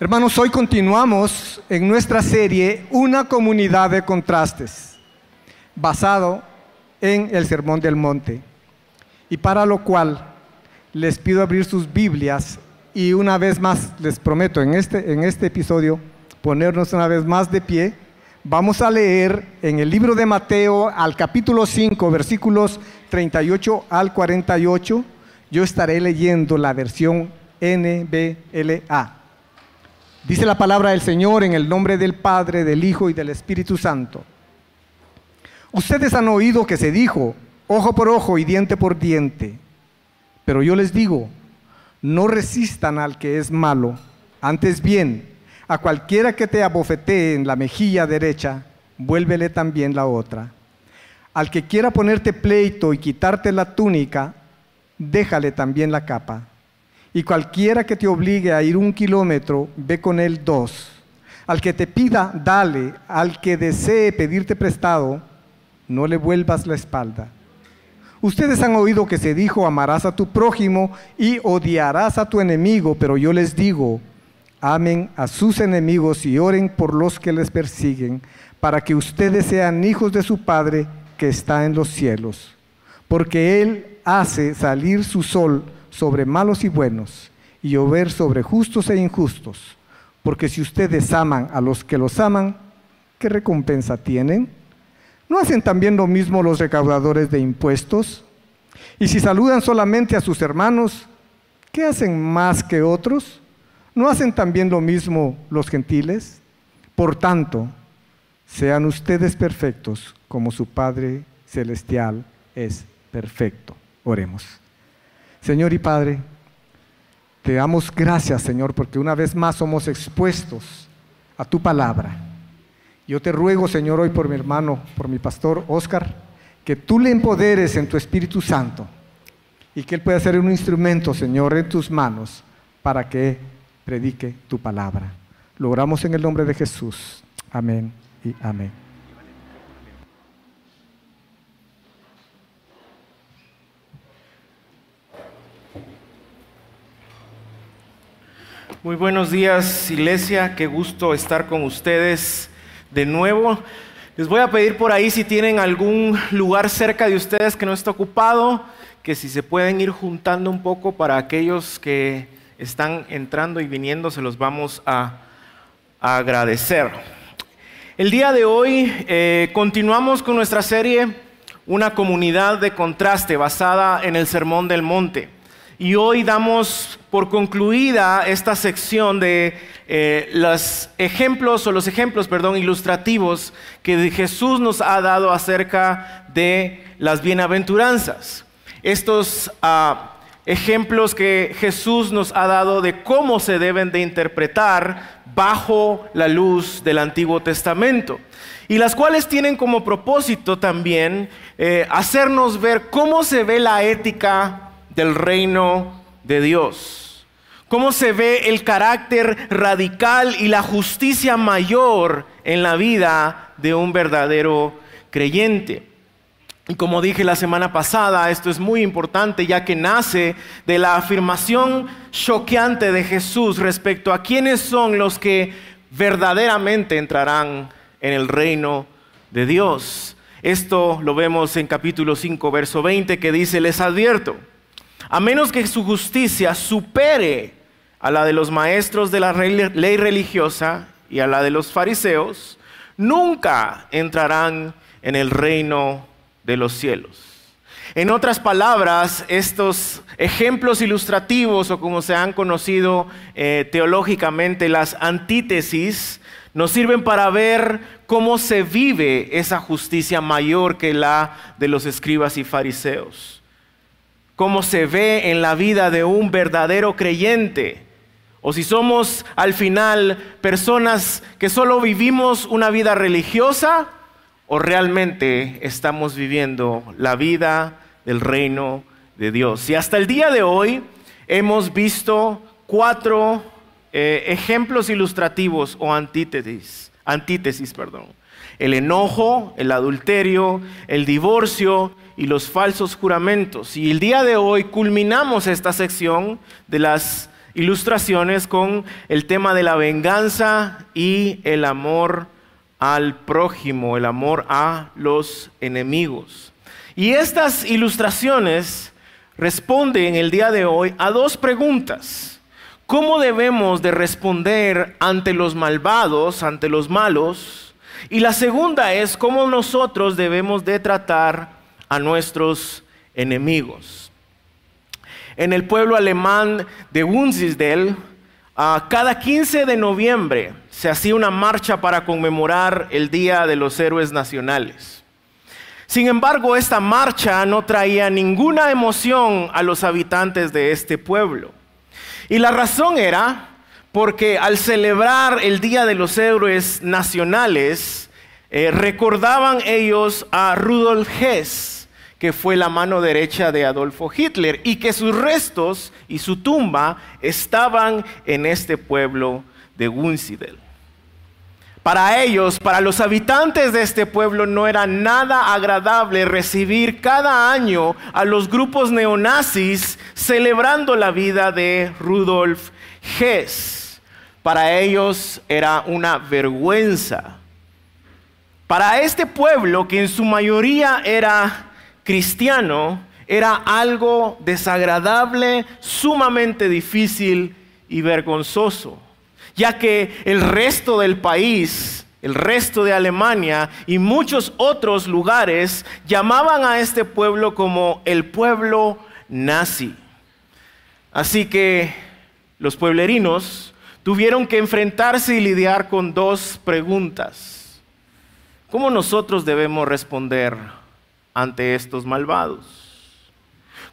Hermanos, hoy continuamos en nuestra serie Una comunidad de contrastes, basado en el Sermón del Monte. Y para lo cual les pido abrir sus Biblias y una vez más les prometo en este, en este episodio ponernos una vez más de pie. Vamos a leer en el libro de Mateo al capítulo 5, versículos 38 al 48. Yo estaré leyendo la versión NBLA. Dice la palabra del Señor en el nombre del Padre, del Hijo y del Espíritu Santo. Ustedes han oído que se dijo, ojo por ojo y diente por diente. Pero yo les digo, no resistan al que es malo. Antes bien, a cualquiera que te abofetee en la mejilla derecha, vuélvele también la otra. Al que quiera ponerte pleito y quitarte la túnica, déjale también la capa. Y cualquiera que te obligue a ir un kilómetro, ve con él dos. Al que te pida, dale. Al que desee pedirte prestado, no le vuelvas la espalda. Ustedes han oído que se dijo, amarás a tu prójimo y odiarás a tu enemigo, pero yo les digo, amen a sus enemigos y oren por los que les persiguen, para que ustedes sean hijos de su Padre que está en los cielos. Porque Él hace salir su sol sobre malos y buenos, y llover sobre justos e injustos. Porque si ustedes aman a los que los aman, ¿qué recompensa tienen? ¿No hacen también lo mismo los recaudadores de impuestos? Y si saludan solamente a sus hermanos, ¿qué hacen más que otros? ¿No hacen también lo mismo los gentiles? Por tanto, sean ustedes perfectos como su Padre Celestial es perfecto. Oremos. Señor y Padre, te damos gracias, Señor, porque una vez más somos expuestos a tu palabra. Yo te ruego, Señor, hoy por mi hermano, por mi pastor Oscar, que tú le empoderes en tu Espíritu Santo y que él pueda ser un instrumento, Señor, en tus manos para que predique tu palabra. Logramos en el nombre de Jesús. Amén y amén. Muy buenos días, iglesia. Qué gusto estar con ustedes de nuevo. Les voy a pedir por ahí si tienen algún lugar cerca de ustedes que no esté ocupado, que si se pueden ir juntando un poco para aquellos que están entrando y viniendo, se los vamos a, a agradecer. El día de hoy eh, continuamos con nuestra serie Una comunidad de contraste basada en el Sermón del Monte. Y hoy damos por concluida esta sección de eh, los ejemplos o los ejemplos, perdón, ilustrativos que Jesús nos ha dado acerca de las bienaventuranzas. Estos ah, ejemplos que Jesús nos ha dado de cómo se deben de interpretar bajo la luz del Antiguo Testamento. Y las cuales tienen como propósito también eh, hacernos ver cómo se ve la ética del reino de Dios. Cómo se ve el carácter radical y la justicia mayor en la vida de un verdadero creyente. Y como dije la semana pasada, esto es muy importante ya que nace de la afirmación choqueante de Jesús respecto a quiénes son los que verdaderamente entrarán en el reino de Dios. Esto lo vemos en capítulo 5, verso 20, que dice, les advierto a menos que su justicia supere a la de los maestros de la ley religiosa y a la de los fariseos, nunca entrarán en el reino de los cielos. En otras palabras, estos ejemplos ilustrativos o como se han conocido eh, teológicamente las antítesis, nos sirven para ver cómo se vive esa justicia mayor que la de los escribas y fariseos cómo se ve en la vida de un verdadero creyente. O si somos al final personas que solo vivimos una vida religiosa o realmente estamos viviendo la vida del reino de Dios. Y hasta el día de hoy hemos visto cuatro eh, ejemplos ilustrativos o antítesis, antítesis, perdón. El enojo, el adulterio, el divorcio y los falsos juramentos. Y el día de hoy culminamos esta sección de las ilustraciones con el tema de la venganza y el amor al prójimo, el amor a los enemigos. Y estas ilustraciones responden el día de hoy a dos preguntas. ¿Cómo debemos de responder ante los malvados, ante los malos? Y la segunda es cómo nosotros debemos de tratar a nuestros enemigos. En el pueblo alemán de Wunsiedel, cada 15 de noviembre se hacía una marcha para conmemorar el Día de los Héroes Nacionales. Sin embargo, esta marcha no traía ninguna emoción a los habitantes de este pueblo. Y la razón era porque al celebrar el Día de los Héroes Nacionales, eh, recordaban ellos a Rudolf Hess, que fue la mano derecha de Adolfo Hitler, y que sus restos y su tumba estaban en este pueblo de Wunsiedel. Para ellos, para los habitantes de este pueblo, no era nada agradable recibir cada año a los grupos neonazis celebrando la vida de Rudolf Hess. Para ellos era una vergüenza. Para este pueblo, que en su mayoría era cristiano, era algo desagradable, sumamente difícil y vergonzoso ya que el resto del país, el resto de Alemania y muchos otros lugares llamaban a este pueblo como el pueblo nazi. Así que los pueblerinos tuvieron que enfrentarse y lidiar con dos preguntas. ¿Cómo nosotros debemos responder ante estos malvados?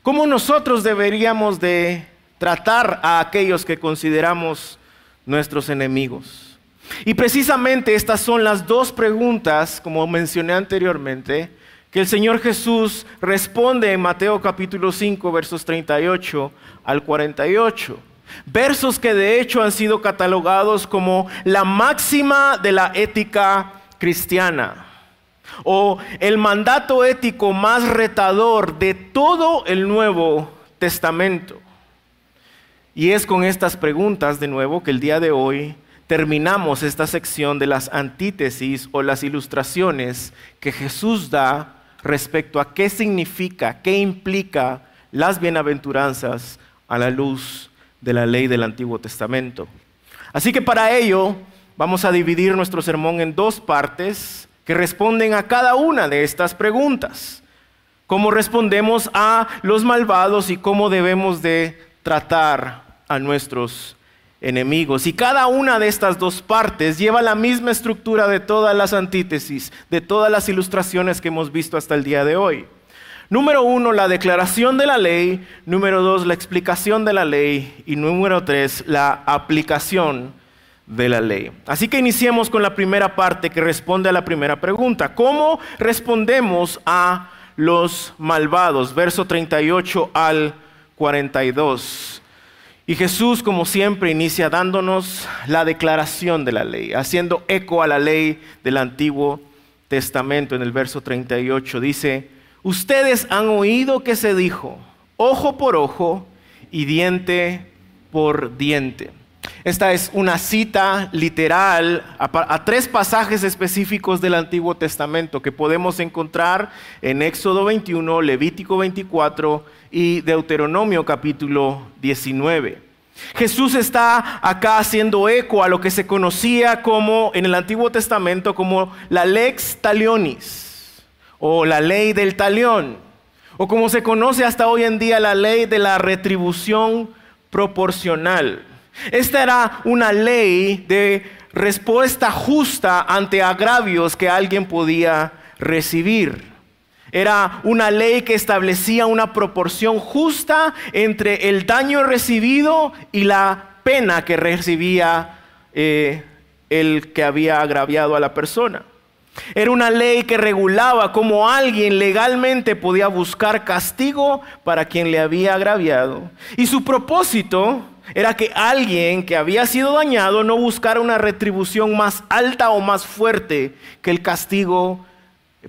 ¿Cómo nosotros deberíamos de tratar a aquellos que consideramos nuestros enemigos. Y precisamente estas son las dos preguntas, como mencioné anteriormente, que el Señor Jesús responde en Mateo capítulo 5, versos 38 al 48. Versos que de hecho han sido catalogados como la máxima de la ética cristiana o el mandato ético más retador de todo el Nuevo Testamento. Y es con estas preguntas de nuevo que el día de hoy terminamos esta sección de las antítesis o las ilustraciones que Jesús da respecto a qué significa, qué implica las bienaventuranzas a la luz de la ley del Antiguo Testamento. Así que para ello vamos a dividir nuestro sermón en dos partes que responden a cada una de estas preguntas. Cómo respondemos a los malvados y cómo debemos de tratar a nuestros enemigos. Y cada una de estas dos partes lleva la misma estructura de todas las antítesis, de todas las ilustraciones que hemos visto hasta el día de hoy. Número uno, la declaración de la ley. Número dos, la explicación de la ley. Y número tres, la aplicación de la ley. Así que iniciemos con la primera parte que responde a la primera pregunta. ¿Cómo respondemos a los malvados? Verso 38 al 42. Y Jesús, como siempre, inicia dándonos la declaración de la ley, haciendo eco a la ley del Antiguo Testamento en el verso 38. Dice, ustedes han oído que se dijo, ojo por ojo y diente por diente. Esta es una cita literal a, tres pasajes específicos del Antiguo Testamento que podemos encontrar en Éxodo 21, Levítico 24 y Deuteronomio capítulo 19. Jesús está acá haciendo eco a lo que se conocía como en el Antiguo Testamento como la lex talionis o la ley del talión o como se conoce hasta hoy en día la ley de la retribución proporcional. Esta era una ley de respuesta justa ante agravios que alguien podía recibir. Era una ley que establecía una proporción justa entre el daño recibido y la pena que recibía eh, el que había agraviado a la persona. Era una ley que regulaba cómo alguien legalmente podía buscar castigo para quien le había agraviado. Y su propósito era que alguien que había sido dañado no buscara una retribución más alta o más fuerte que el castigo,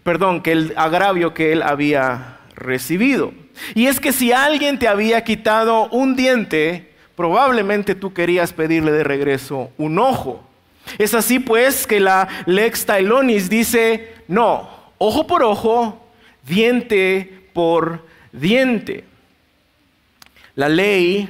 perdón, que el agravio que él había recibido. Y es que si alguien te había quitado un diente, probablemente tú querías pedirle de regreso un ojo. Es así pues que la lex Tailonis dice, no, ojo por ojo, diente por diente. La ley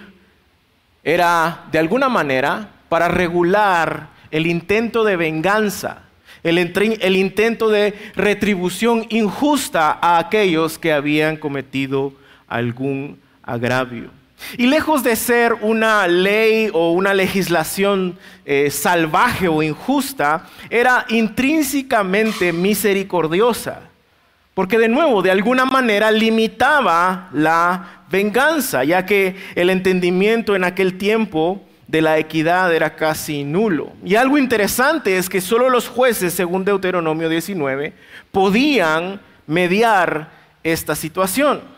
era de alguna manera para regular el intento de venganza, el, el, intento de retribución injusta a aquellos que habían cometido algún agravio. Y lejos de ser una ley o una legislación eh, salvaje o injusta, era intrínsecamente misericordiosa. Porque de nuevo, de alguna manera limitaba la venganza, ya que el entendimiento en aquel tiempo de la equidad era casi nulo. Y algo interesante es que solo los jueces, según Deuteronomio 19, podían mediar esta situación.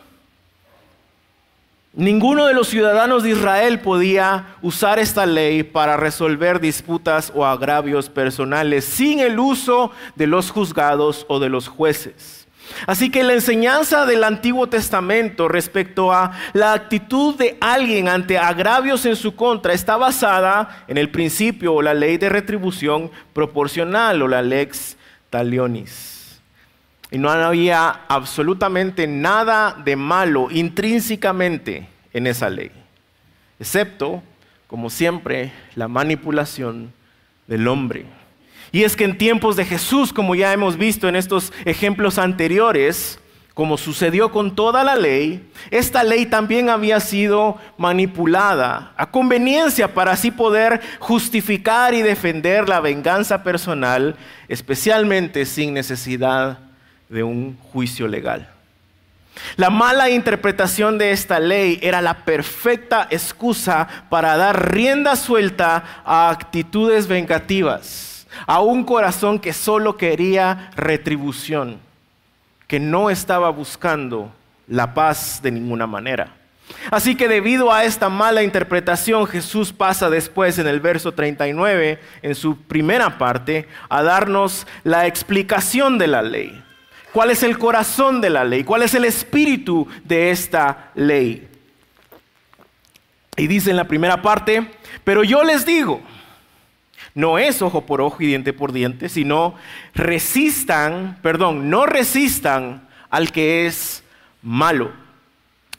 Ninguno de los ciudadanos de Israel podía usar esta ley para resolver disputas o agravios personales sin el uso de los juzgados o de los jueces. Así que la enseñanza del Antiguo Testamento respecto a la actitud de alguien ante agravios en su contra está basada en el principio o la ley de retribución proporcional o la lex talionis. Y no había absolutamente nada de malo intrínsecamente en esa ley, excepto, como siempre, la manipulación del hombre. Y es que en tiempos de Jesús, como ya hemos visto en estos ejemplos anteriores, como sucedió con toda la ley, esta ley también había sido manipulada a conveniencia para así poder justificar y defender la venganza personal, especialmente sin necesidad de un juicio legal. La mala interpretación de esta ley era la perfecta excusa para dar rienda suelta a actitudes vengativas, a un corazón que solo quería retribución, que no estaba buscando la paz de ninguna manera. Así que debido a esta mala interpretación, Jesús pasa después en el verso 39, en su primera parte, a darnos la explicación de la ley. ¿Cuál es el corazón de la ley? ¿Cuál es el espíritu de esta ley? Y dice en la primera parte, pero yo les digo, no es ojo por ojo y diente por diente, sino resistan, perdón, no resistan al que es malo.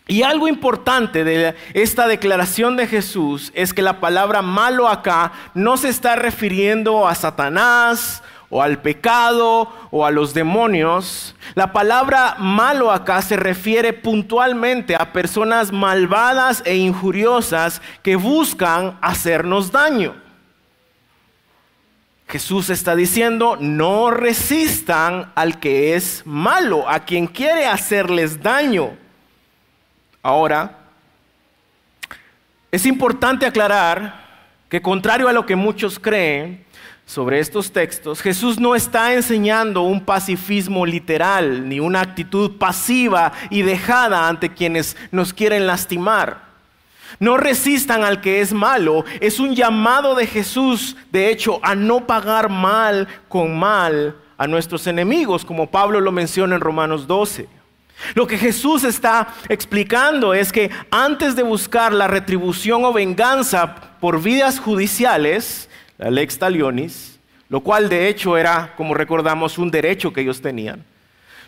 Y algo importante de esta declaración de Jesús es que la palabra malo acá no se está refiriendo a Satanás o al pecado o a los demonios. La palabra malo acá se refiere puntualmente a personas malvadas e injuriosas que buscan hacernos daño. Jesús está diciendo, no resistan al que es malo, a quien quiere hacerles daño. Ahora, es importante aclarar que contrario a lo que muchos creen, sobre estos textos, Jesús no está enseñando un pacifismo literal, ni una actitud pasiva y dejada ante quienes nos quieren lastimar. No resistan al que es malo. Es un llamado de Jesús, de hecho, a no pagar mal con mal a nuestros enemigos, como Pablo lo menciona en Romanos 12. Lo que Jesús está explicando es que antes de buscar la retribución o venganza por vidas judiciales, la lex talionis, lo cual de hecho era, como recordamos, un derecho que ellos tenían.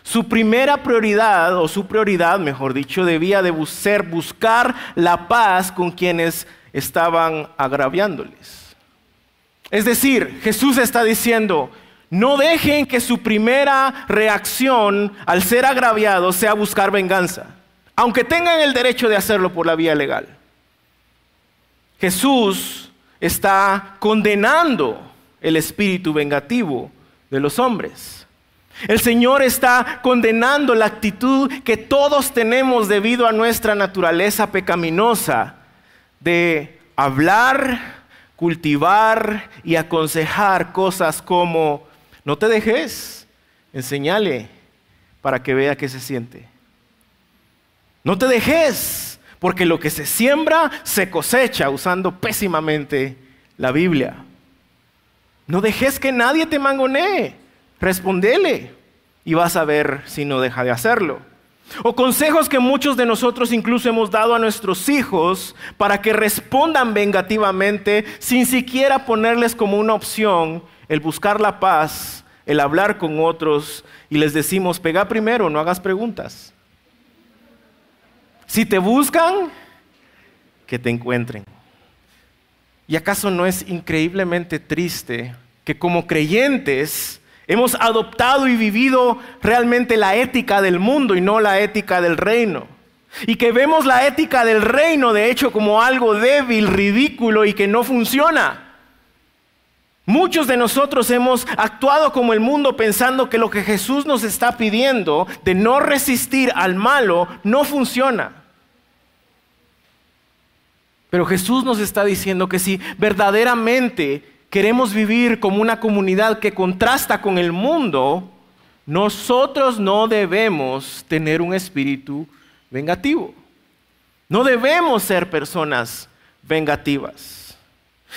Su primera prioridad, o su prioridad, mejor dicho, debía de ser buscar la paz con quienes estaban agraviándoles. Es decir, Jesús está diciendo, no dejen que su primera reacción al ser agraviados sea buscar venganza, aunque tengan el derecho de hacerlo por la vía legal. Jesús está condenando el espíritu vengativo de los hombres. El Señor está condenando la actitud que todos tenemos debido a nuestra naturaleza pecaminosa de hablar, cultivar y aconsejar cosas como, no te dejes, enseñale para que vea qué se siente. No te dejes, porque lo que se siembra se cosecha usando pésimamente la Biblia. No dejes que nadie te mangonee, respondele y vas a ver si no deja de hacerlo. O consejos que muchos de nosotros incluso hemos dado a nuestros hijos para que respondan vengativamente sin siquiera ponerles como una opción el buscar la paz, el hablar con otros y les decimos, pega primero, no hagas preguntas. Si te buscan, que te encuentren. ¿Y acaso no es increíblemente triste que como creyentes hemos adoptado y vivido realmente la ética del mundo y no la ética del reino? Y que vemos la ética del reino de hecho como algo débil, ridículo y que no funciona. Muchos de nosotros hemos actuado como el mundo pensando que lo que Jesús nos está pidiendo de no resistir al malo no funciona. Pero Jesús nos está diciendo que si verdaderamente queremos vivir como una comunidad que contrasta con el mundo, nosotros no debemos tener un espíritu vengativo. No debemos ser personas vengativas.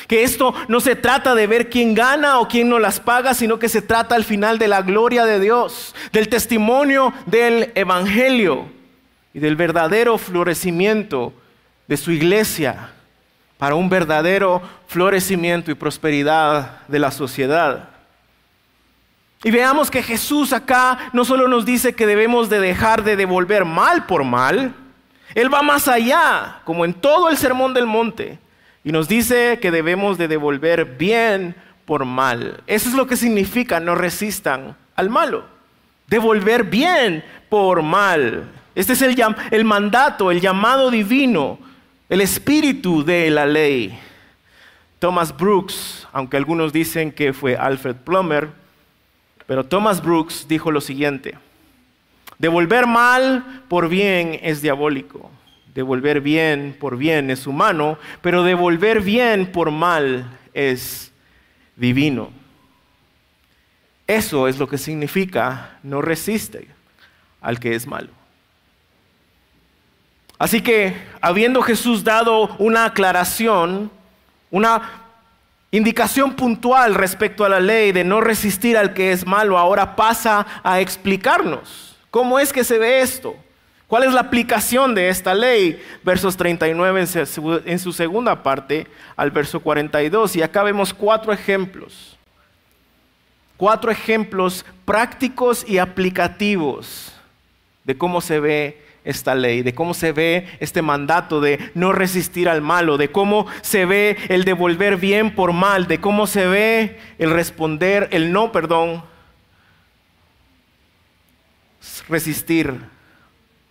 Que esto no se trata de ver quién gana o quién no las paga, sino que se trata al final de la gloria de Dios, del testimonio del Evangelio y del verdadero florecimiento de su iglesia para un verdadero florecimiento y prosperidad de la sociedad. Y veamos que Jesús acá no solo nos dice que debemos de dejar de devolver mal por mal, Él va más allá, como en todo el Sermón del Monte, y nos dice que debemos de devolver bien por mal. Eso es lo que significa no resistan al malo. Devolver bien por mal. Este es el, el mandato, el llamado divino el espíritu de la ley. Thomas Brooks, aunque algunos dicen que fue Alfred Plummer, pero Thomas Brooks dijo lo siguiente, devolver mal por bien es diabólico, devolver bien por bien es humano, pero devolver bien por mal es divino. Eso es lo que significa no resiste al que es malo. Así que, habiendo Jesús dado una aclaración, una indicación puntual respecto a la ley de no resistir al que es malo, ahora pasa a explicarnos cómo es que se ve esto. ¿Cuál es la aplicación de esta ley? Versos 39 en su segunda parte al verso 42. Y acá vemos cuatro ejemplos. Cuatro ejemplos prácticos y aplicativos de cómo se ve esta ley, de cómo se ve este mandato de no resistir al malo, de cómo se ve el devolver bien por mal, de cómo se ve el responder, el no, perdón, resistir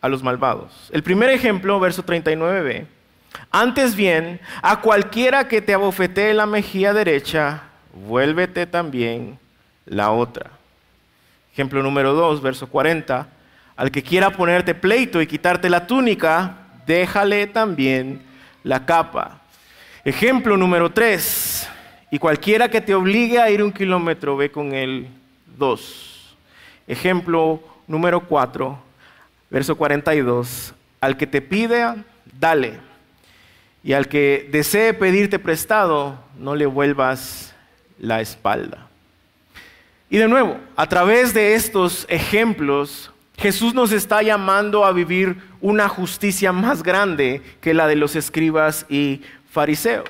a los malvados. El primer ejemplo, verso 39b. Antes bien, a cualquiera que te abofetee la mejilla derecha, vuélvete también la otra. Ejemplo número 2, verso 40. Al que quiera ponerte pleito y quitarte la túnica, déjale también la capa. Ejemplo número tres. Y cualquiera que te obligue a ir un kilómetro, ve con él dos. Ejemplo número cuatro, verso 42. Al que te pide, dale. Y al que desee pedirte prestado, no le vuelvas la espalda. Y de nuevo, a través de estos ejemplos, Jesús nos está llamando a vivir una justicia más grande que la de los escribas y fariseos.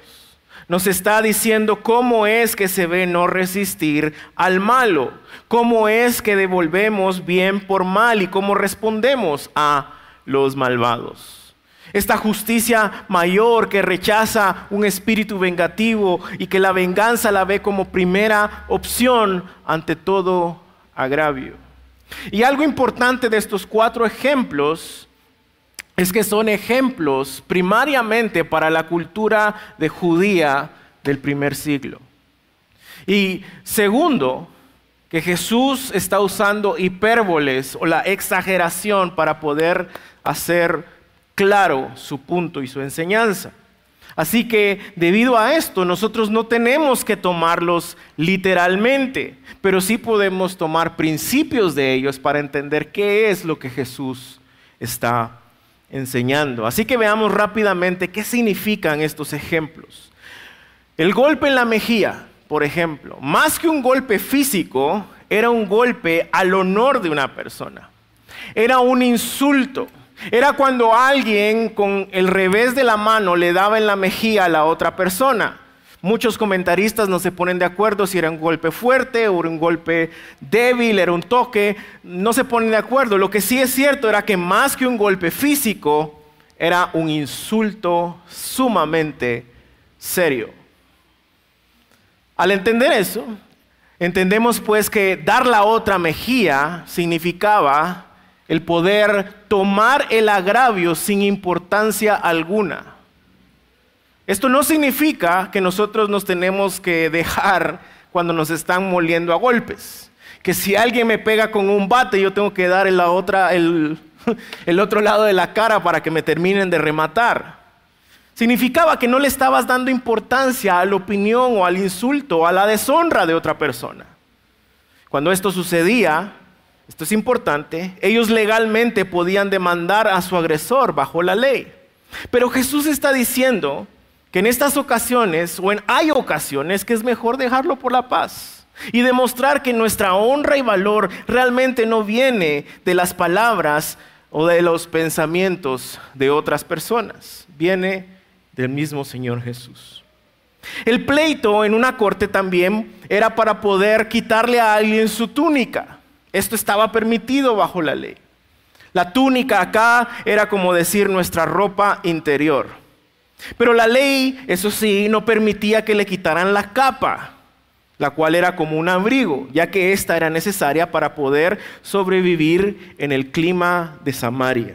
Nos está diciendo cómo es que se ve no resistir al malo, cómo es que devolvemos bien por mal y cómo respondemos a los malvados. Esta justicia mayor que rechaza un espíritu vengativo y que la venganza la ve como primera opción ante todo agravio. Y algo importante de estos cuatro ejemplos es que son ejemplos primariamente para la cultura de judía del primer siglo. Y segundo, que Jesús está usando hipérboles o la exageración para poder hacer claro su punto y su enseñanza. Así que debido a esto nosotros no tenemos que tomarlos literalmente, pero sí podemos tomar principios de ellos para entender qué es lo que Jesús está enseñando. Así que veamos rápidamente qué significan estos ejemplos. El golpe en la mejilla, por ejemplo, más que un golpe físico, era un golpe al honor de una persona. era un insulto. Era cuando alguien con el revés de la mano le daba en la mejilla a la otra persona. Muchos comentaristas no se ponen de acuerdo si era un golpe fuerte o un golpe débil, era un toque, no se ponen de acuerdo. Lo que sí es cierto era que más que un golpe físico, era un insulto sumamente serio. Al entender eso, entendemos pues que dar la otra mejilla significaba el poder tomar el agravio sin importancia alguna. Esto no significa que nosotros nos tenemos que dejar cuando nos están moliendo a golpes. Que si alguien me pega con un bate, yo tengo que dar el, el otro lado de la cara para que me terminen de rematar. Significaba que no le estabas dando importancia a la opinión o al insulto o a la deshonra de otra persona. Cuando esto sucedía, esto es importante, ellos legalmente podían demandar a su agresor bajo la ley. Pero Jesús está diciendo que en estas ocasiones, o en hay ocasiones, que es mejor dejarlo por la paz y demostrar que nuestra honra y valor realmente no viene de las palabras o de los pensamientos de otras personas, viene del mismo Señor Jesús. El pleito en una corte también era para poder quitarle a alguien su túnica. Esto estaba permitido bajo la ley. La túnica acá era como decir nuestra ropa interior. Pero la ley, eso sí, no permitía que le quitaran la capa, la cual era como un abrigo, ya que ésta era necesaria para poder sobrevivir en el clima de Samaria.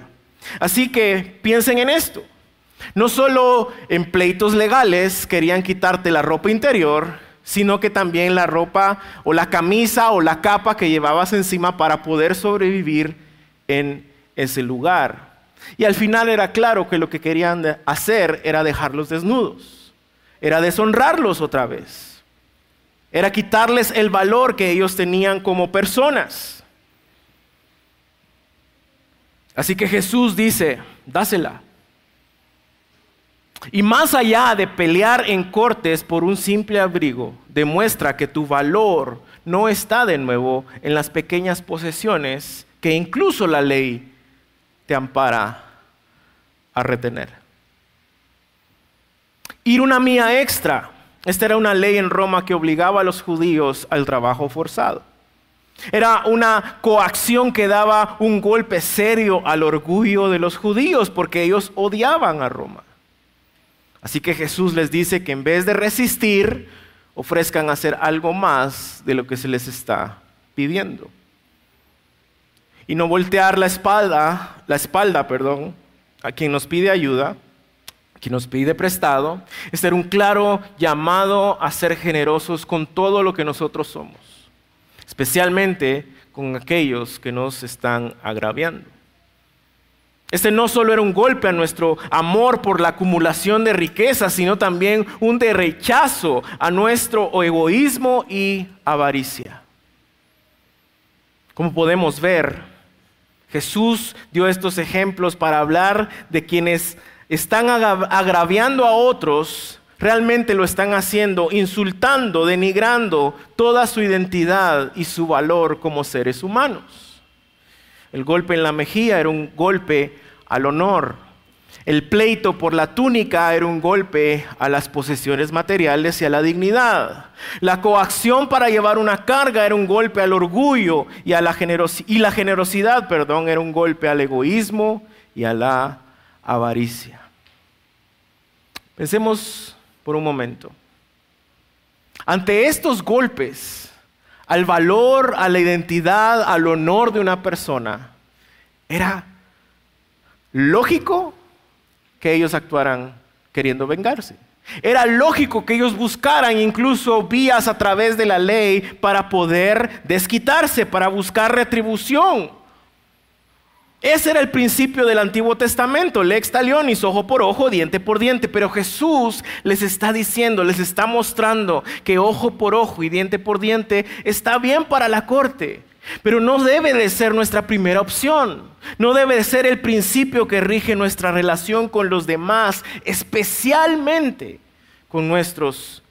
Así que piensen en esto. No solo en pleitos legales querían quitarte la ropa interior, sino que también la ropa o la camisa o la capa que llevabas encima para poder sobrevivir en ese lugar. Y al final era claro que lo que querían hacer era dejarlos desnudos, era deshonrarlos otra vez, era quitarles el valor que ellos tenían como personas. Así que Jesús dice, dásela. Y más allá de pelear en cortes por un simple abrigo, demuestra que tu valor no está de nuevo en las pequeñas posesiones que incluso la ley te ampara a retener. Ir una mía extra. Esta era una ley en Roma que obligaba a los judíos al trabajo forzado. Era una coacción que daba un golpe serio al orgullo de los judíos porque ellos odiaban a Roma. Así que Jesús les dice que en vez de resistir, ofrezcan hacer algo más de lo que se les está pidiendo y no voltear la espalda, la espalda, perdón, a quien nos pide ayuda, a quien nos pide prestado, es ser un claro llamado a ser generosos con todo lo que nosotros somos, especialmente con aquellos que nos están agraviando. Este no solo era un golpe a nuestro amor por la acumulación de riquezas, sino también un rechazo a nuestro egoísmo y avaricia. Como podemos ver, Jesús dio estos ejemplos para hablar de quienes están agraviando a otros, realmente lo están haciendo, insultando, denigrando toda su identidad y su valor como seres humanos. El golpe en la mejilla era un golpe al honor, el pleito por la túnica era un golpe a las posesiones materiales y a la dignidad. La coacción para llevar una carga era un golpe al orgullo y, a la, y la generosidad, perdón, era un golpe al egoísmo y a la avaricia. Pensemos por un momento. Ante estos golpes, al valor, a la identidad, al honor de una persona, era lógico que ellos actuaran queriendo vengarse. Era lógico que ellos buscaran incluso vías a través de la ley para poder desquitarse, para buscar retribución. Ese era el principio del Antiguo Testamento, lex talionis, ojo por ojo, diente por diente. Pero Jesús les está diciendo, les está mostrando que ojo por ojo y diente por diente está bien para la corte. Pero no debe de ser nuestra primera opción. No debe de ser el principio que rige nuestra relación con los demás, especialmente con nuestros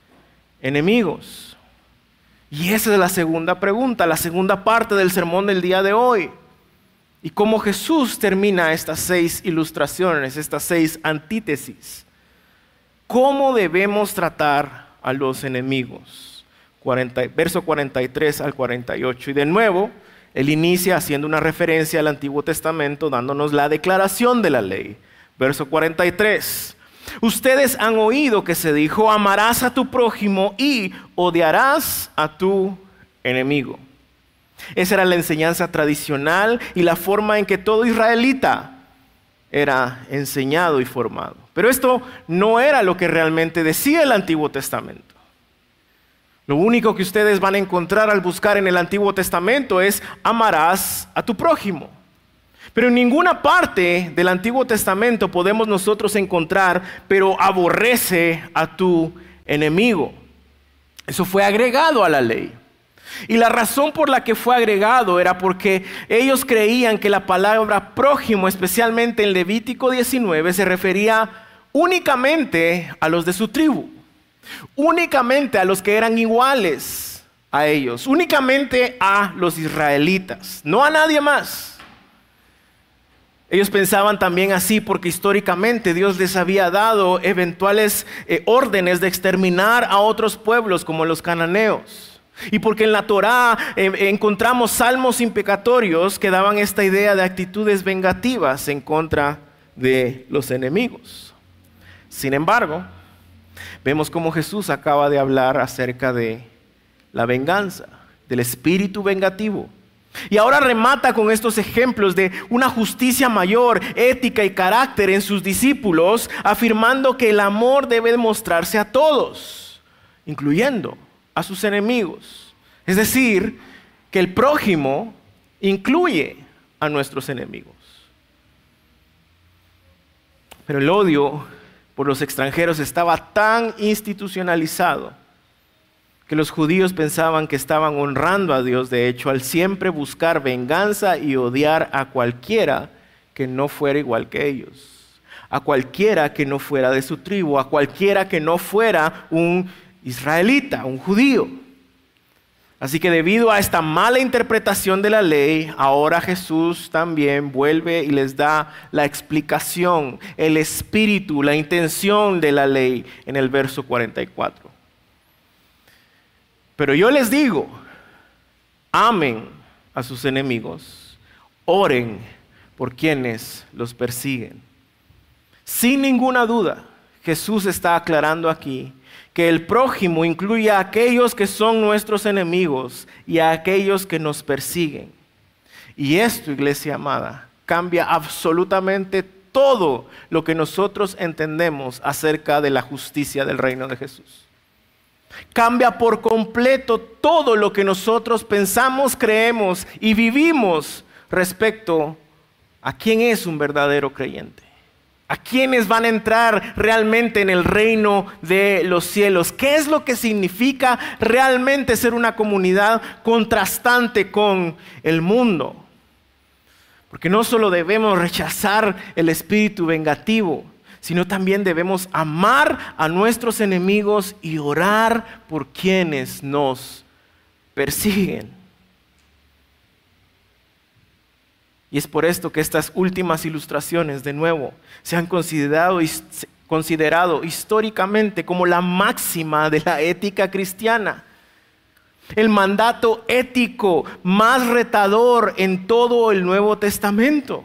enemigos. Y esa es la segunda pregunta, la segunda parte del sermón del día de hoy. Y cómo Jesús termina estas seis ilustraciones, estas seis antítesis. ¿Cómo debemos tratar a los enemigos? verso 43 al 48. Y de nuevo, él inicia haciendo una referencia al Antiguo Testamento, dándonos la declaración de la ley. Verso 43. Ustedes han oído que se dijo, amarás a tu prójimo y odiarás a tu enemigo. Esa era la enseñanza tradicional y la forma en que todo israelita era enseñado y formado. Pero esto no era lo que realmente decía el Antiguo Testamento. Lo único que ustedes van a encontrar al buscar en el Antiguo Testamento es amarás a tu prójimo. Pero en ninguna parte del Antiguo Testamento podemos nosotros encontrar, pero aborrece a tu enemigo. Eso fue agregado a la ley. Y la razón por la que fue agregado era porque ellos creían que la palabra prójimo, especialmente en Levítico 19, se refería únicamente a los de su tribu, únicamente a los que eran iguales a ellos, únicamente a los israelitas, no a nadie más. Ellos pensaban también así porque históricamente Dios les había dado eventuales eh, órdenes de exterminar a otros pueblos como los cananeos. Y porque en la Torá eh, encontramos salmos impecatorios que daban esta idea de actitudes vengativas en contra de los enemigos. Sin embargo, vemos cómo Jesús acaba de hablar acerca de la venganza, del espíritu vengativo. Y ahora remata con estos ejemplos de una justicia mayor, ética y carácter en sus discípulos, afirmando que el amor debe mostrarse a todos, incluyendo a sus enemigos. Es decir, que el prójimo incluye a nuestros enemigos. Pero el odio por los extranjeros estaba tan institucionalizado que los judíos pensaban que estaban honrando a Dios, de hecho, al siempre buscar venganza y odiar a cualquiera que no fuera igual que ellos, a cualquiera que no fuera de su tribu, a cualquiera que no fuera un israelita, un judío. Así que debido a esta mala interpretación de la ley, ahora Jesús también vuelve y les da la explicación, el espíritu, la intención de la ley en el verso 44. Pero yo les digo, amen a sus enemigos, oren por quienes los persiguen. Sin ninguna duda, Jesús está aclarando aquí que el prójimo incluye a aquellos que son nuestros enemigos y a aquellos que nos persiguen. Y esto, iglesia amada, cambia absolutamente todo lo que nosotros entendemos acerca de la justicia del reino de Jesús. Cambia por completo todo lo que nosotros pensamos, creemos y vivimos respecto a quién es un verdadero creyente. ¿A quiénes van a entrar realmente en el reino de los cielos? ¿Qué es lo que significa realmente ser una comunidad contrastante con el mundo? Porque no solo debemos rechazar el espíritu vengativo, sino también debemos amar a nuestros enemigos y orar por quienes nos persiguen. Y es por esto que estas últimas ilustraciones, de nuevo, se han considerado, considerado históricamente como la máxima de la ética cristiana. El mandato ético más retador en todo el Nuevo Testamento.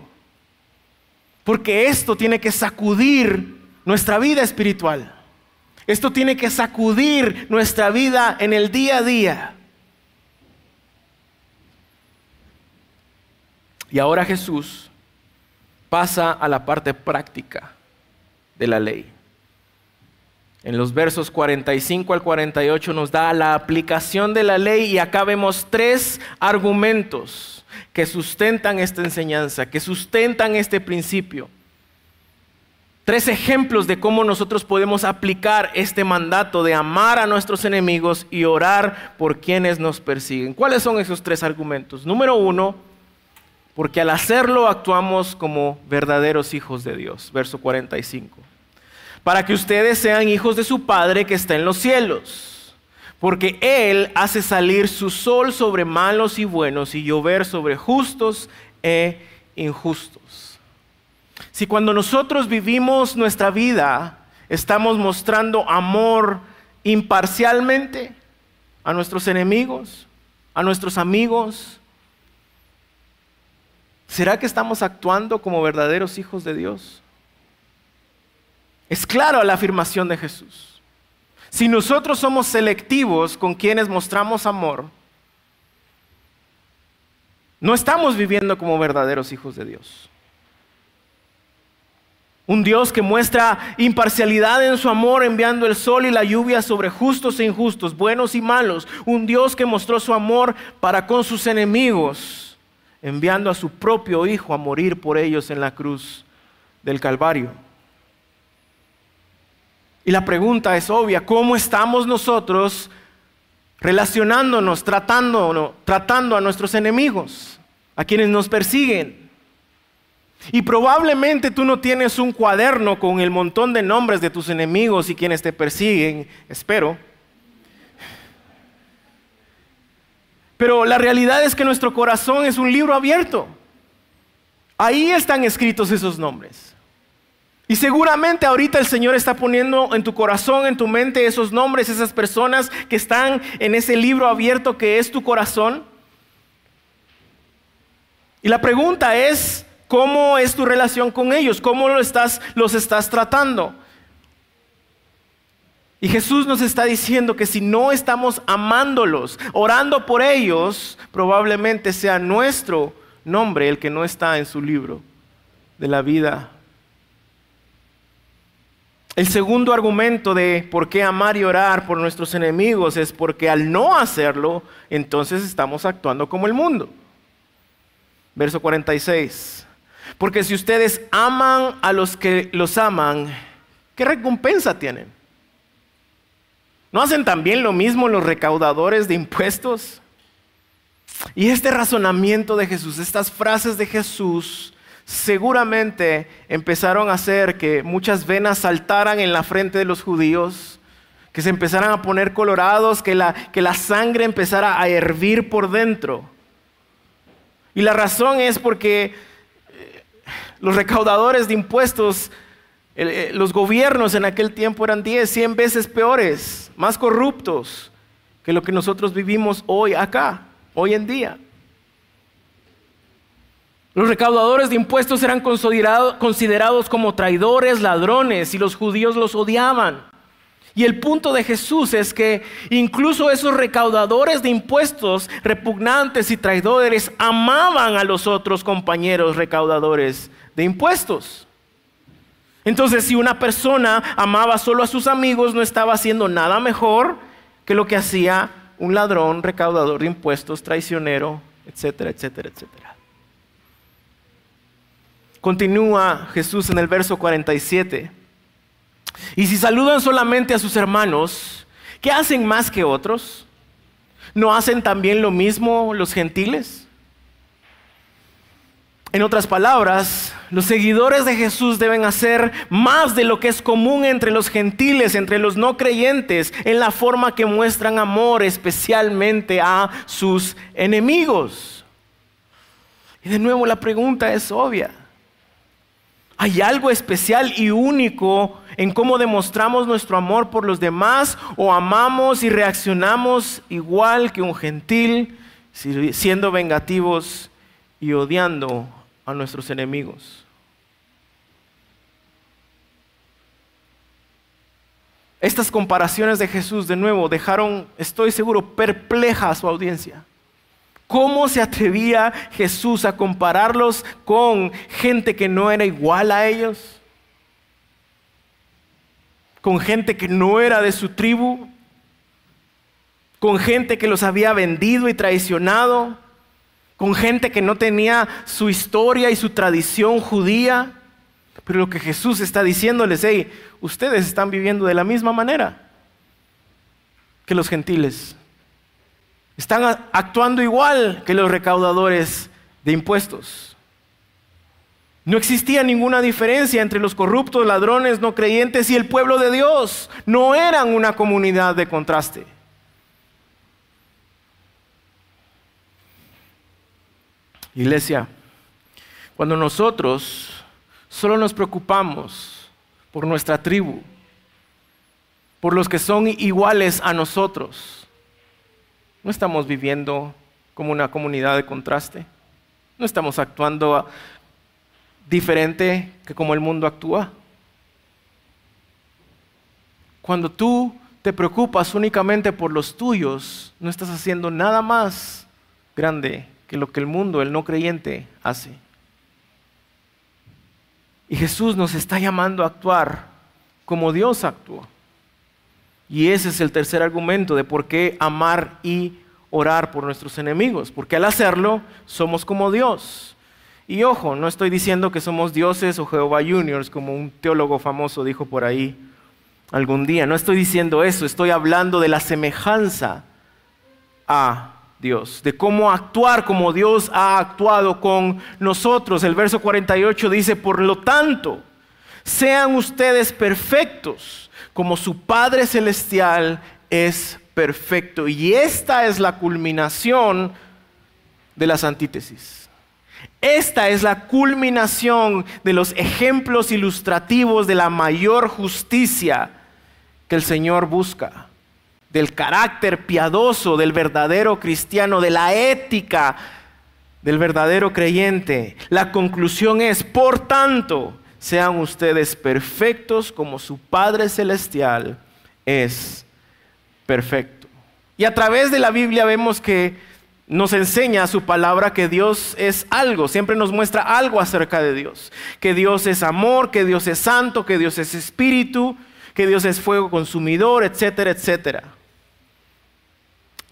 Porque esto tiene que sacudir nuestra vida espiritual. Esto tiene que sacudir nuestra vida en el día a día. Y ahora Jesús pasa a la parte práctica de la ley. En los versos 45 al 48 nos da la aplicación de la ley y acá vemos tres argumentos que sustentan esta enseñanza, que sustentan este principio. Tres ejemplos de cómo nosotros podemos aplicar este mandato de amar a nuestros enemigos y orar por quienes nos persiguen. ¿Cuáles son esos tres argumentos? Número uno, porque al hacerlo actuamos como verdaderos hijos de Dios. Verso 45. Para que ustedes sean hijos de su Padre que está en los cielos. Porque Él hace salir su sol sobre malos y buenos y llover sobre justos e injustos. Si cuando nosotros vivimos nuestra vida estamos mostrando amor imparcialmente a nuestros enemigos, a nuestros amigos, ¿será que estamos actuando como verdaderos hijos de Dios? Es claro la afirmación de Jesús. Si nosotros somos selectivos con quienes mostramos amor, no estamos viviendo como verdaderos hijos de Dios. Un Dios que muestra imparcialidad en su amor enviando el sol y la lluvia sobre justos e injustos, buenos y malos. Un Dios que mostró su amor para con sus enemigos, enviando a su propio Hijo a morir por ellos en la cruz del Calvario. Y la pregunta es obvia, ¿cómo estamos nosotros relacionándonos, tratando, tratando a nuestros enemigos, a quienes nos persiguen? Y probablemente tú no tienes un cuaderno con el montón de nombres de tus enemigos y quienes te persiguen, espero. Pero la realidad es que nuestro corazón es un libro abierto. Ahí están escritos esos nombres. Y seguramente ahorita el Señor está poniendo en tu corazón, en tu mente, esos nombres, esas personas que están en ese libro abierto que es tu corazón. Y la pregunta es, ¿cómo es tu relación con ellos? ¿Cómo los estás, los estás tratando? Y Jesús nos está diciendo que si no estamos amándolos, orando por ellos, probablemente sea nuestro nombre el que no está en su libro de la vida el segundo argumento de por qué amar y orar por nuestros enemigos es porque al no hacerlo, entonces estamos actuando como el mundo. Verso 46. Porque si ustedes aman a los que los aman, ¿qué recompensa tienen? ¿No hacen también lo mismo los recaudadores de impuestos? Y este razonamiento de Jesús, estas frases de Jesús, seguramente empezaron a hacer que muchas venas saltaran en la frente de los judíos, que se empezaran a poner colorados, que la, que la sangre empezara a hervir por dentro. Y la razón es porque eh, los recaudadores de impuestos, eh, los gobiernos en aquel tiempo eran 10, 100 veces peores, más corruptos que lo que nosotros vivimos hoy acá, hoy en día. Los recaudadores de impuestos eran considerados como traidores, ladrones, y los judíos los odiaban. Y el punto de Jesús es que incluso esos recaudadores de impuestos repugnantes y traidores amaban a los otros compañeros recaudadores de impuestos. Entonces, si una persona amaba solo a sus amigos, no estaba haciendo nada mejor que lo que hacía un ladrón, recaudador de impuestos, traicionero, etcétera, etcétera, etcétera. Continúa Jesús en el verso 47. Y si saludan solamente a sus hermanos, ¿qué hacen más que otros? ¿No hacen también lo mismo los gentiles? En otras palabras, los seguidores de Jesús deben hacer más de lo que es común entre los gentiles, entre los no creyentes, en la forma que muestran amor especialmente a sus enemigos. Y de nuevo la pregunta es obvia. ¿Hay algo especial y único en cómo demostramos nuestro amor por los demás o amamos y reaccionamos igual que un gentil, siendo vengativos y odiando a nuestros enemigos? Estas comparaciones de Jesús de nuevo dejaron, estoy seguro, perpleja a su audiencia. ¿Cómo se atrevía Jesús a compararlos con gente que no era igual a ellos? ¿Con gente que no era de su tribu? ¿Con gente que los había vendido y traicionado? ¿Con gente que no tenía su historia y su tradición judía? Pero lo que Jesús está diciéndoles, hey, ustedes están viviendo de la misma manera que los gentiles. Están actuando igual que los recaudadores de impuestos. No existía ninguna diferencia entre los corruptos, ladrones, no creyentes y el pueblo de Dios. No eran una comunidad de contraste. Iglesia, Cuando nosotros solo nos preocupamos por nuestra tribu, por los que son iguales a nosotros, no estamos viviendo como una comunidad de contraste. No estamos actuando diferente que como el mundo actúa. Cuando tú te preocupas únicamente por los tuyos, no estás haciendo nada más grande que lo que el mundo, el no creyente, hace. Y Jesús nos está llamando a actuar como Dios actúa. Y ese es el tercer argumento de por qué amar y orar por nuestros enemigos, porque al hacerlo somos como Dios. Y ojo, no estoy diciendo que somos dioses o Jehová Juniors, como un teólogo famoso dijo por ahí algún día. No estoy diciendo eso, estoy hablando de la semejanza a Dios, de cómo actuar como Dios ha actuado con nosotros. El verso 48 dice, por lo tanto, sean ustedes perfectos como su Padre Celestial es perfecto. Y esta es la culminación de las antítesis. Esta es la culminación de los ejemplos ilustrativos de la mayor justicia que el Señor busca del carácter piadoso del verdadero cristiano, de la ética del verdadero creyente. La conclusión es, por tanto, sean ustedes perfectos como su Padre Celestial es perfecto. Y a través de la Biblia vemos que nos enseña su palabra que Dios es algo, siempre nos muestra algo acerca de Dios, que Dios es amor, que Dios es santo, que Dios es espíritu, que Dios es fuego consumidor, etcétera, etcétera.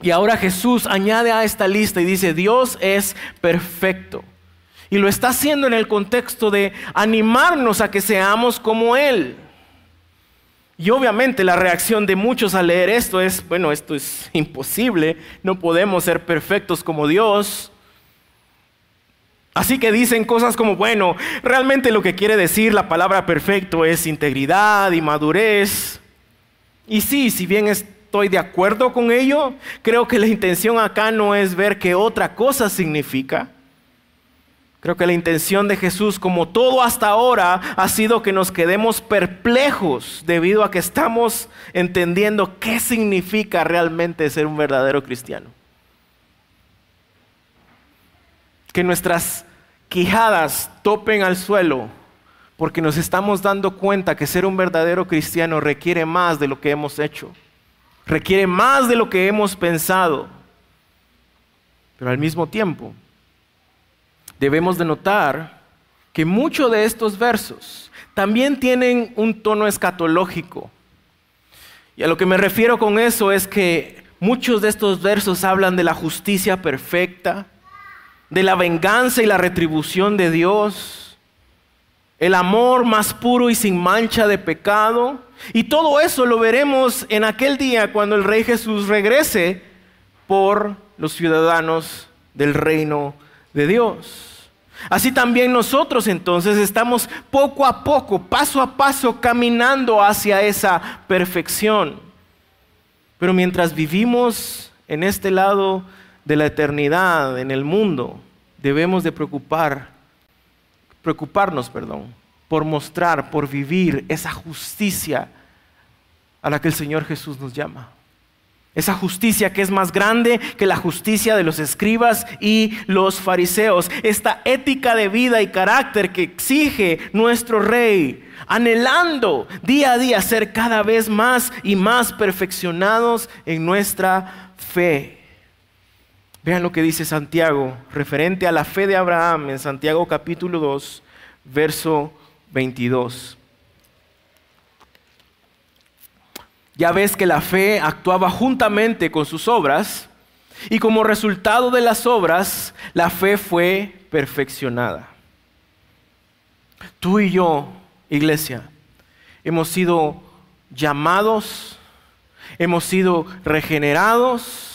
Y ahora Jesús añade a esta lista y dice, Dios es perfecto. Y lo está haciendo en el contexto de animarnos a que seamos como Él. Y obviamente la reacción de muchos al leer esto es, bueno, esto es imposible, no podemos ser perfectos como Dios. Así que dicen cosas como, bueno, realmente lo que quiere decir la palabra perfecto es integridad y madurez. Y sí, si bien es estoy de acuerdo con ello. Creo que la intención acá no es ver qué otra cosa significa. Creo que la intención de Jesús, como todo hasta ahora, ha sido que nos quedemos perplejos debido a que estamos entendiendo qué significa realmente ser un verdadero cristiano. Que nuestras quijadas topen al suelo porque nos estamos dando cuenta que ser un verdadero cristiano requiere más de lo que hemos hecho requiere más de lo que hemos pensado. Pero al mismo tiempo, debemos de notar que muchos de estos versos también tienen un tono escatológico. Y a lo que me refiero con eso es que muchos de estos versos hablan de la justicia perfecta, de la venganza y la retribución de Dios, el amor más puro y sin mancha de pecado, y todo eso lo veremos en aquel día cuando el Rey Jesús regrese por los ciudadanos del reino de Dios. Así también nosotros entonces estamos poco a poco, paso a paso, caminando hacia esa perfección. Pero mientras vivimos en este lado de la eternidad, en el mundo, debemos de preocupar, preocuparnos, perdón, por mostrar, por vivir esa justicia a la que el Señor Jesús nos llama. Esa justicia que es más grande que la justicia de los escribas y los fariseos. Esta ética de vida y carácter que exige nuestro rey, anhelando día a día ser cada vez más y más perfeccionados en nuestra fe. Vean lo que dice Santiago referente a la fe de Abraham en Santiago capítulo 2, verso 22. Ya ves que la fe actuaba juntamente con sus obras y como resultado de las obras, la fe fue perfeccionada. Tú y yo, iglesia, hemos sido llamados, hemos sido regenerados,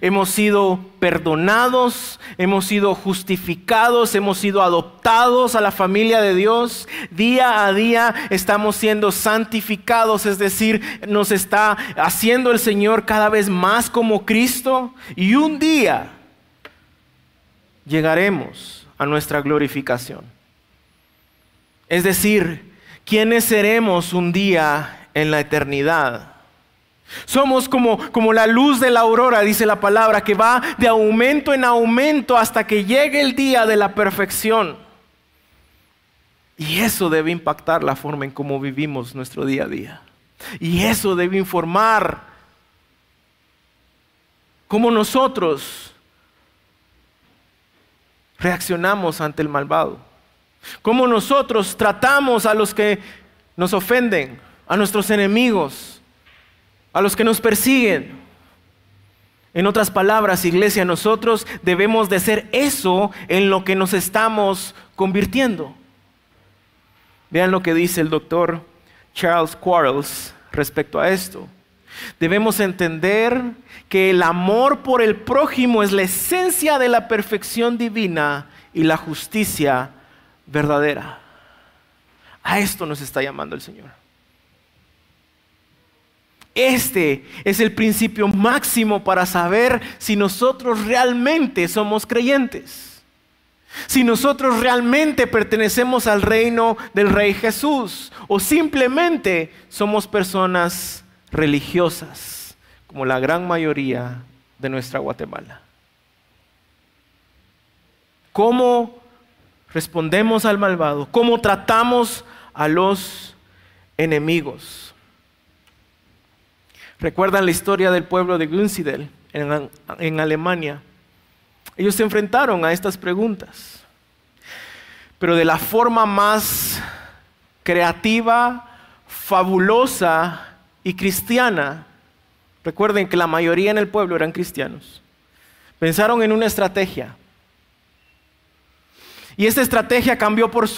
Hemos sido perdonados, hemos sido justificados, hemos sido adoptados a la familia de Dios. Día a día estamos siendo santificados, es decir, nos está haciendo el Señor cada vez más como Cristo. Y un día llegaremos a nuestra glorificación. Es decir, ¿quiénes seremos un día en la eternidad? Somos como, como la luz de la aurora, dice la palabra, que va de aumento en aumento hasta que llegue el día de la perfección. Y eso debe impactar la forma en cómo vivimos nuestro día a día. Y eso debe informar cómo nosotros reaccionamos ante el malvado. Cómo nosotros tratamos a los que nos ofenden, a nuestros enemigos, a los que nos persiguen. En otras palabras, iglesia, nosotros debemos de ser eso en lo que nos estamos convirtiendo. Vean lo que dice el doctor Charles Quarles respecto a esto. Debemos entender que el amor por el prójimo es la esencia de la perfección divina y la justicia verdadera. A esto nos está llamando el Señor. Este es el principio máximo para saber si nosotros realmente somos creyentes. Si nosotros realmente pertenecemos al reino del Rey Jesús o simplemente somos personas religiosas, como la gran mayoría de nuestra Guatemala. ¿Cómo respondemos al malvado? ¿Cómo tratamos a los enemigos? ¿Recuerdan la historia del pueblo de Günsidel en, Alemania? Ellos se enfrentaron a estas preguntas, pero de la forma más creativa, fabulosa y cristiana. Recuerden que la mayoría en el pueblo eran cristianos. Pensaron en una estrategia. Y esta estrategia cambió por,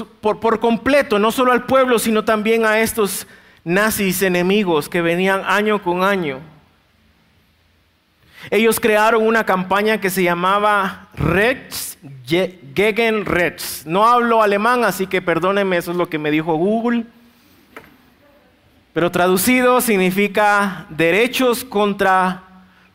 por completo, no solo al pueblo, sino también a estos nazis enemigos que venían año con año. Ellos crearon una campaña que se llamaba Rechts gegen Rechts. No hablo alemán, así que perdónenme, eso es lo que me dijo Google. Pero traducido significa derechos contra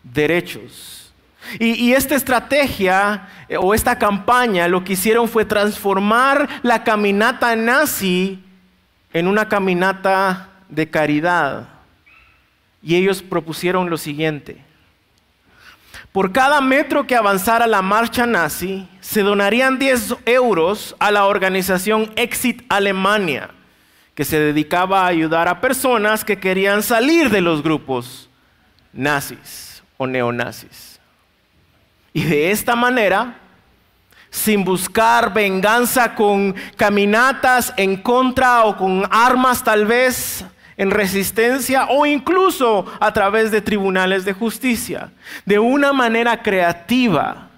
derechos. Y, esta estrategia eh, o esta campaña lo que hicieron fue transformar la caminata nazi en una caminata de caridad. Y ellos propusieron lo siguiente. Por cada metro que avanzara la marcha nazi, se donarían 10 euros a la organización Exit Alemania, que se dedicaba a ayudar a personas que querían salir de los grupos nazis o neonazis. Y de esta manera, sin buscar venganza con caminatas en contra o con armas tal vez, en resistencia o incluso a través de tribunales de justicia, de una manera creativa,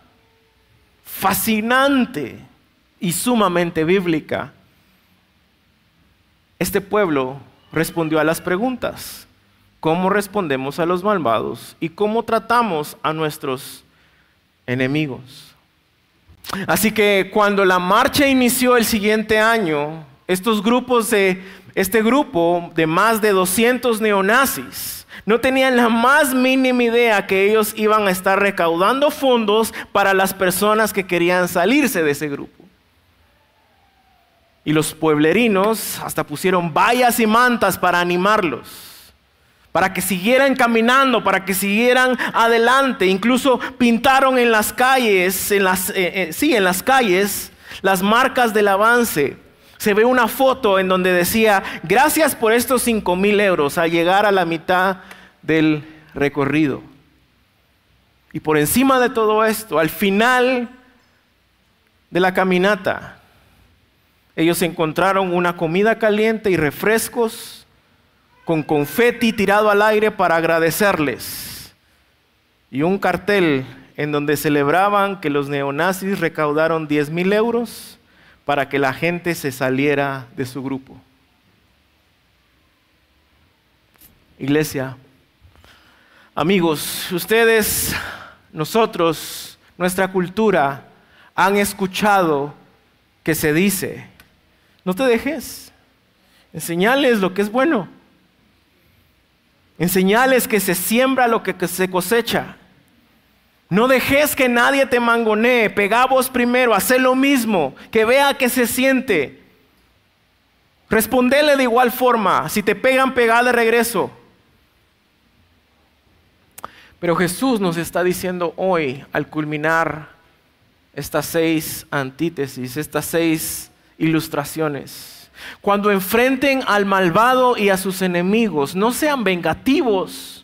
fascinante y sumamente bíblica. Este pueblo respondió a las preguntas. ¿Cómo respondemos a los malvados y cómo tratamos a nuestros enemigos? Así que cuando la marcha inició el siguiente año, estos grupos de este grupo de más de 200 neonazis no tenían la más mínima idea que ellos iban a estar recaudando fondos para las personas que querían salirse de ese grupo. Y los pueblerinos hasta pusieron vallas y mantas para animarlos, para que siguieran caminando, para que siguieran adelante. Incluso pintaron en las calles, eh, eh, sí, en las calles, las marcas del avance se ve una foto en donde decía, gracias por estos 5 mil euros a llegar a la mitad del recorrido. Y por encima de todo esto, al final de la caminata, ellos encontraron una comida caliente y refrescos con confeti tirado al aire para agradecerles. Y un cartel en donde celebraban que los neonazis recaudaron 10 mil euros para que la gente se saliera de su grupo. Iglesia, amigos, ustedes, nosotros, nuestra cultura, han escuchado que se dice, no te dejes, enseñales lo que es bueno, enseñales que se siembra lo que se cosecha. No dejes que nadie te mangonee. Pega vos primero, haz lo mismo, que vea que se siente. Respondele de igual forma. Si te pegan, pega de regreso. Pero Jesús nos está diciendo hoy, al culminar estas seis antítesis, estas seis ilustraciones, cuando enfrenten al malvado y a sus enemigos, no sean vengativos.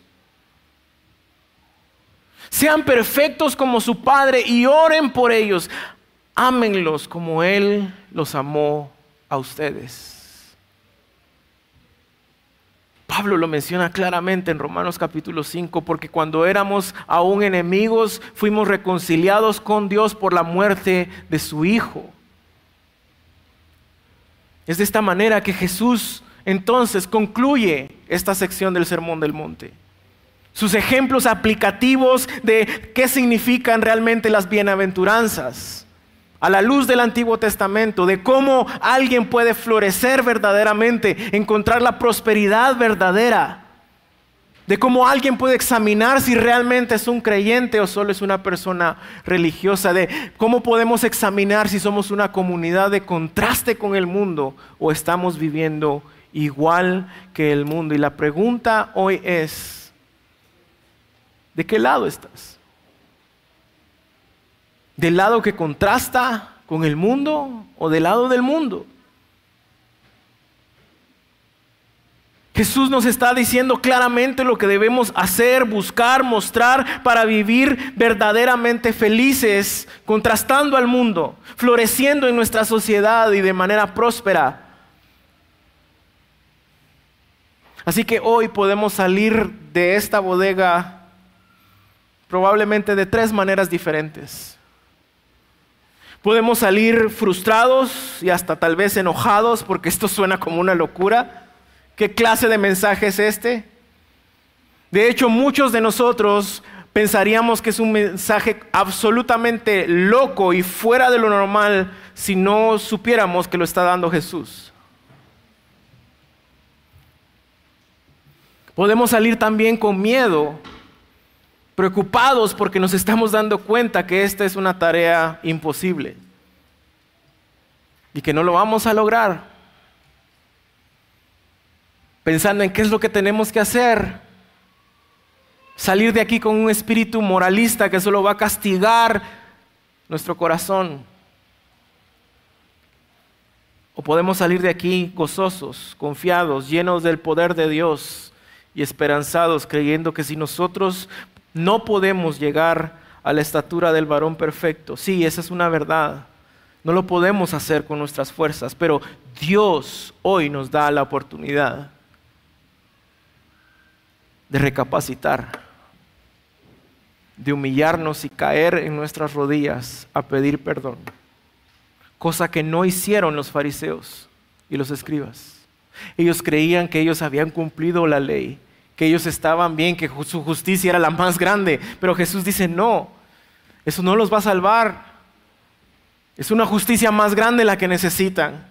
Sean perfectos como su Padre y oren por ellos. Ámenlos como Él los amó a ustedes. Pablo lo menciona claramente en Romanos capítulo 5, porque cuando éramos aún enemigos, fuimos reconciliados con Dios por la muerte de su Hijo. Es de esta manera que Jesús entonces concluye esta sección del Sermón del Monte. Sus ejemplos aplicativos de qué significan realmente las bienaventuranzas. A la luz del Antiguo Testamento, de cómo alguien puede florecer verdaderamente, encontrar la prosperidad verdadera, de cómo alguien puede examinar si realmente es un creyente o solo es una persona religiosa, de cómo podemos examinar si somos una comunidad de contraste con el mundo o estamos viviendo igual que el mundo. Y la pregunta hoy es, ¿de qué lado estás? ¿Del lado que contrasta con el mundo o del lado del mundo? Jesús nos está diciendo claramente lo que debemos hacer, buscar, mostrar para vivir verdaderamente felices, contrastando al mundo, floreciendo en nuestra sociedad y de manera próspera. Así que hoy podemos salir de esta bodega probablemente de tres maneras diferentes. Podemos salir frustrados y hasta tal vez enojados porque esto suena como una locura. ¿Qué clase de mensaje es este? De hecho, muchos de nosotros pensaríamos que es un mensaje absolutamente loco y fuera de lo normal si no supiéramos que lo está dando Jesús. Podemos salir también con miedo preocupados porque nos estamos dando cuenta que esta es una tarea imposible y que no lo vamos a lograr. Pensando en qué es lo que tenemos que hacer. Salir de aquí con un espíritu moralista que solo va a castigar nuestro corazón. O podemos salir de aquí gozosos, confiados, llenos del poder de Dios y esperanzados, creyendo que si nosotros no podemos llegar a la estatura del varón perfecto. Sí, esa es una verdad. No lo podemos hacer con nuestras fuerzas, pero Dios hoy nos da la oportunidad de recapacitar, de humillarnos y caer en nuestras rodillas a pedir perdón, cosa que no hicieron los fariseos y los escribas. Ellos creían que ellos habían cumplido la ley que ellos estaban bien, que su justicia era la más grande. Pero Jesús dice, no, eso no los va a salvar. Es una justicia más grande la que necesitan.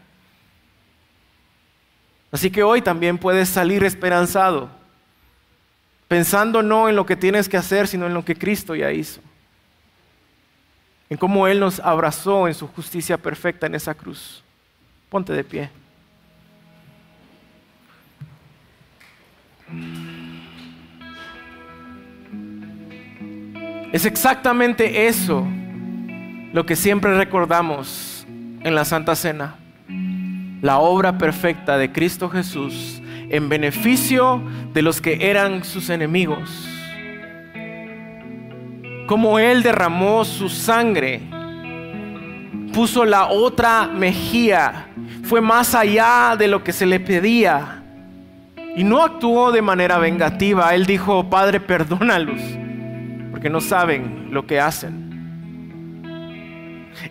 Así que hoy también puedes salir esperanzado, pensando no en lo que tienes que hacer, sino en lo que Cristo ya hizo. En cómo Él nos abrazó en su justicia perfecta en esa cruz. Ponte de pie. Es exactamente eso lo que siempre recordamos en la Santa Cena. La obra perfecta de Cristo Jesús en beneficio de los que eran sus enemigos. Como Él derramó su sangre, puso la otra mejilla, fue más allá de lo que se le pedía. Y no actuó de manera vengativa. Él dijo, Padre, perdónalos porque no saben lo que hacen.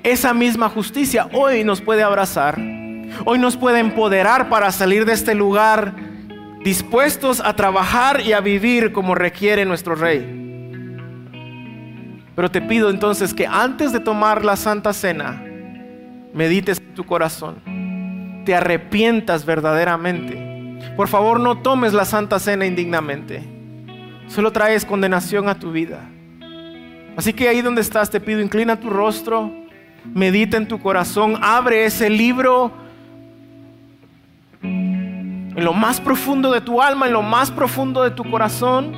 Esa misma justicia hoy nos puede abrazar, hoy nos puede empoderar para salir de este lugar dispuestos a trabajar y a vivir como requiere nuestro Rey. Pero te pido entonces que antes de tomar la Santa Cena, medites en tu corazón, te arrepientas verdaderamente. Por favor, no tomes la Santa Cena indignamente. Solo traes condenación a tu vida. Así que ahí donde estás te pido, inclina tu rostro, medita en tu corazón, abre ese libro en lo más profundo de tu alma, en lo más profundo de tu corazón.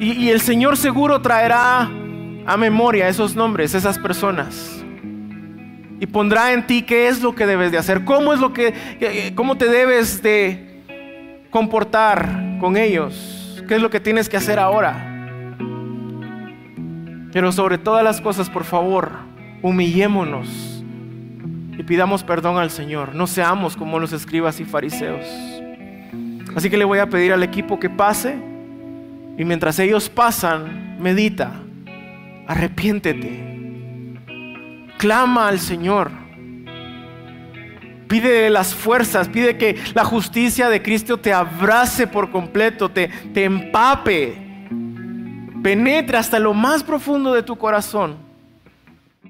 Y, el Señor seguro traerá a memoria esos nombres, esas personas. Y pondrá en ti qué es lo que debes de hacer, cómo es lo que, cómo te debes de comportar con ellos, qué es lo que tienes que hacer ahora. Pero sobre todas las cosas, por favor, humillémonos y pidamos perdón al Señor. No seamos como los escribas y fariseos. Así que le voy a pedir al equipo que pase y mientras ellos pasan, medita, arrepiéntete, clama al Señor. Pide las fuerzas, pide que la justicia de Cristo te abrace por completo, te, te empape, penetre hasta lo más profundo de tu corazón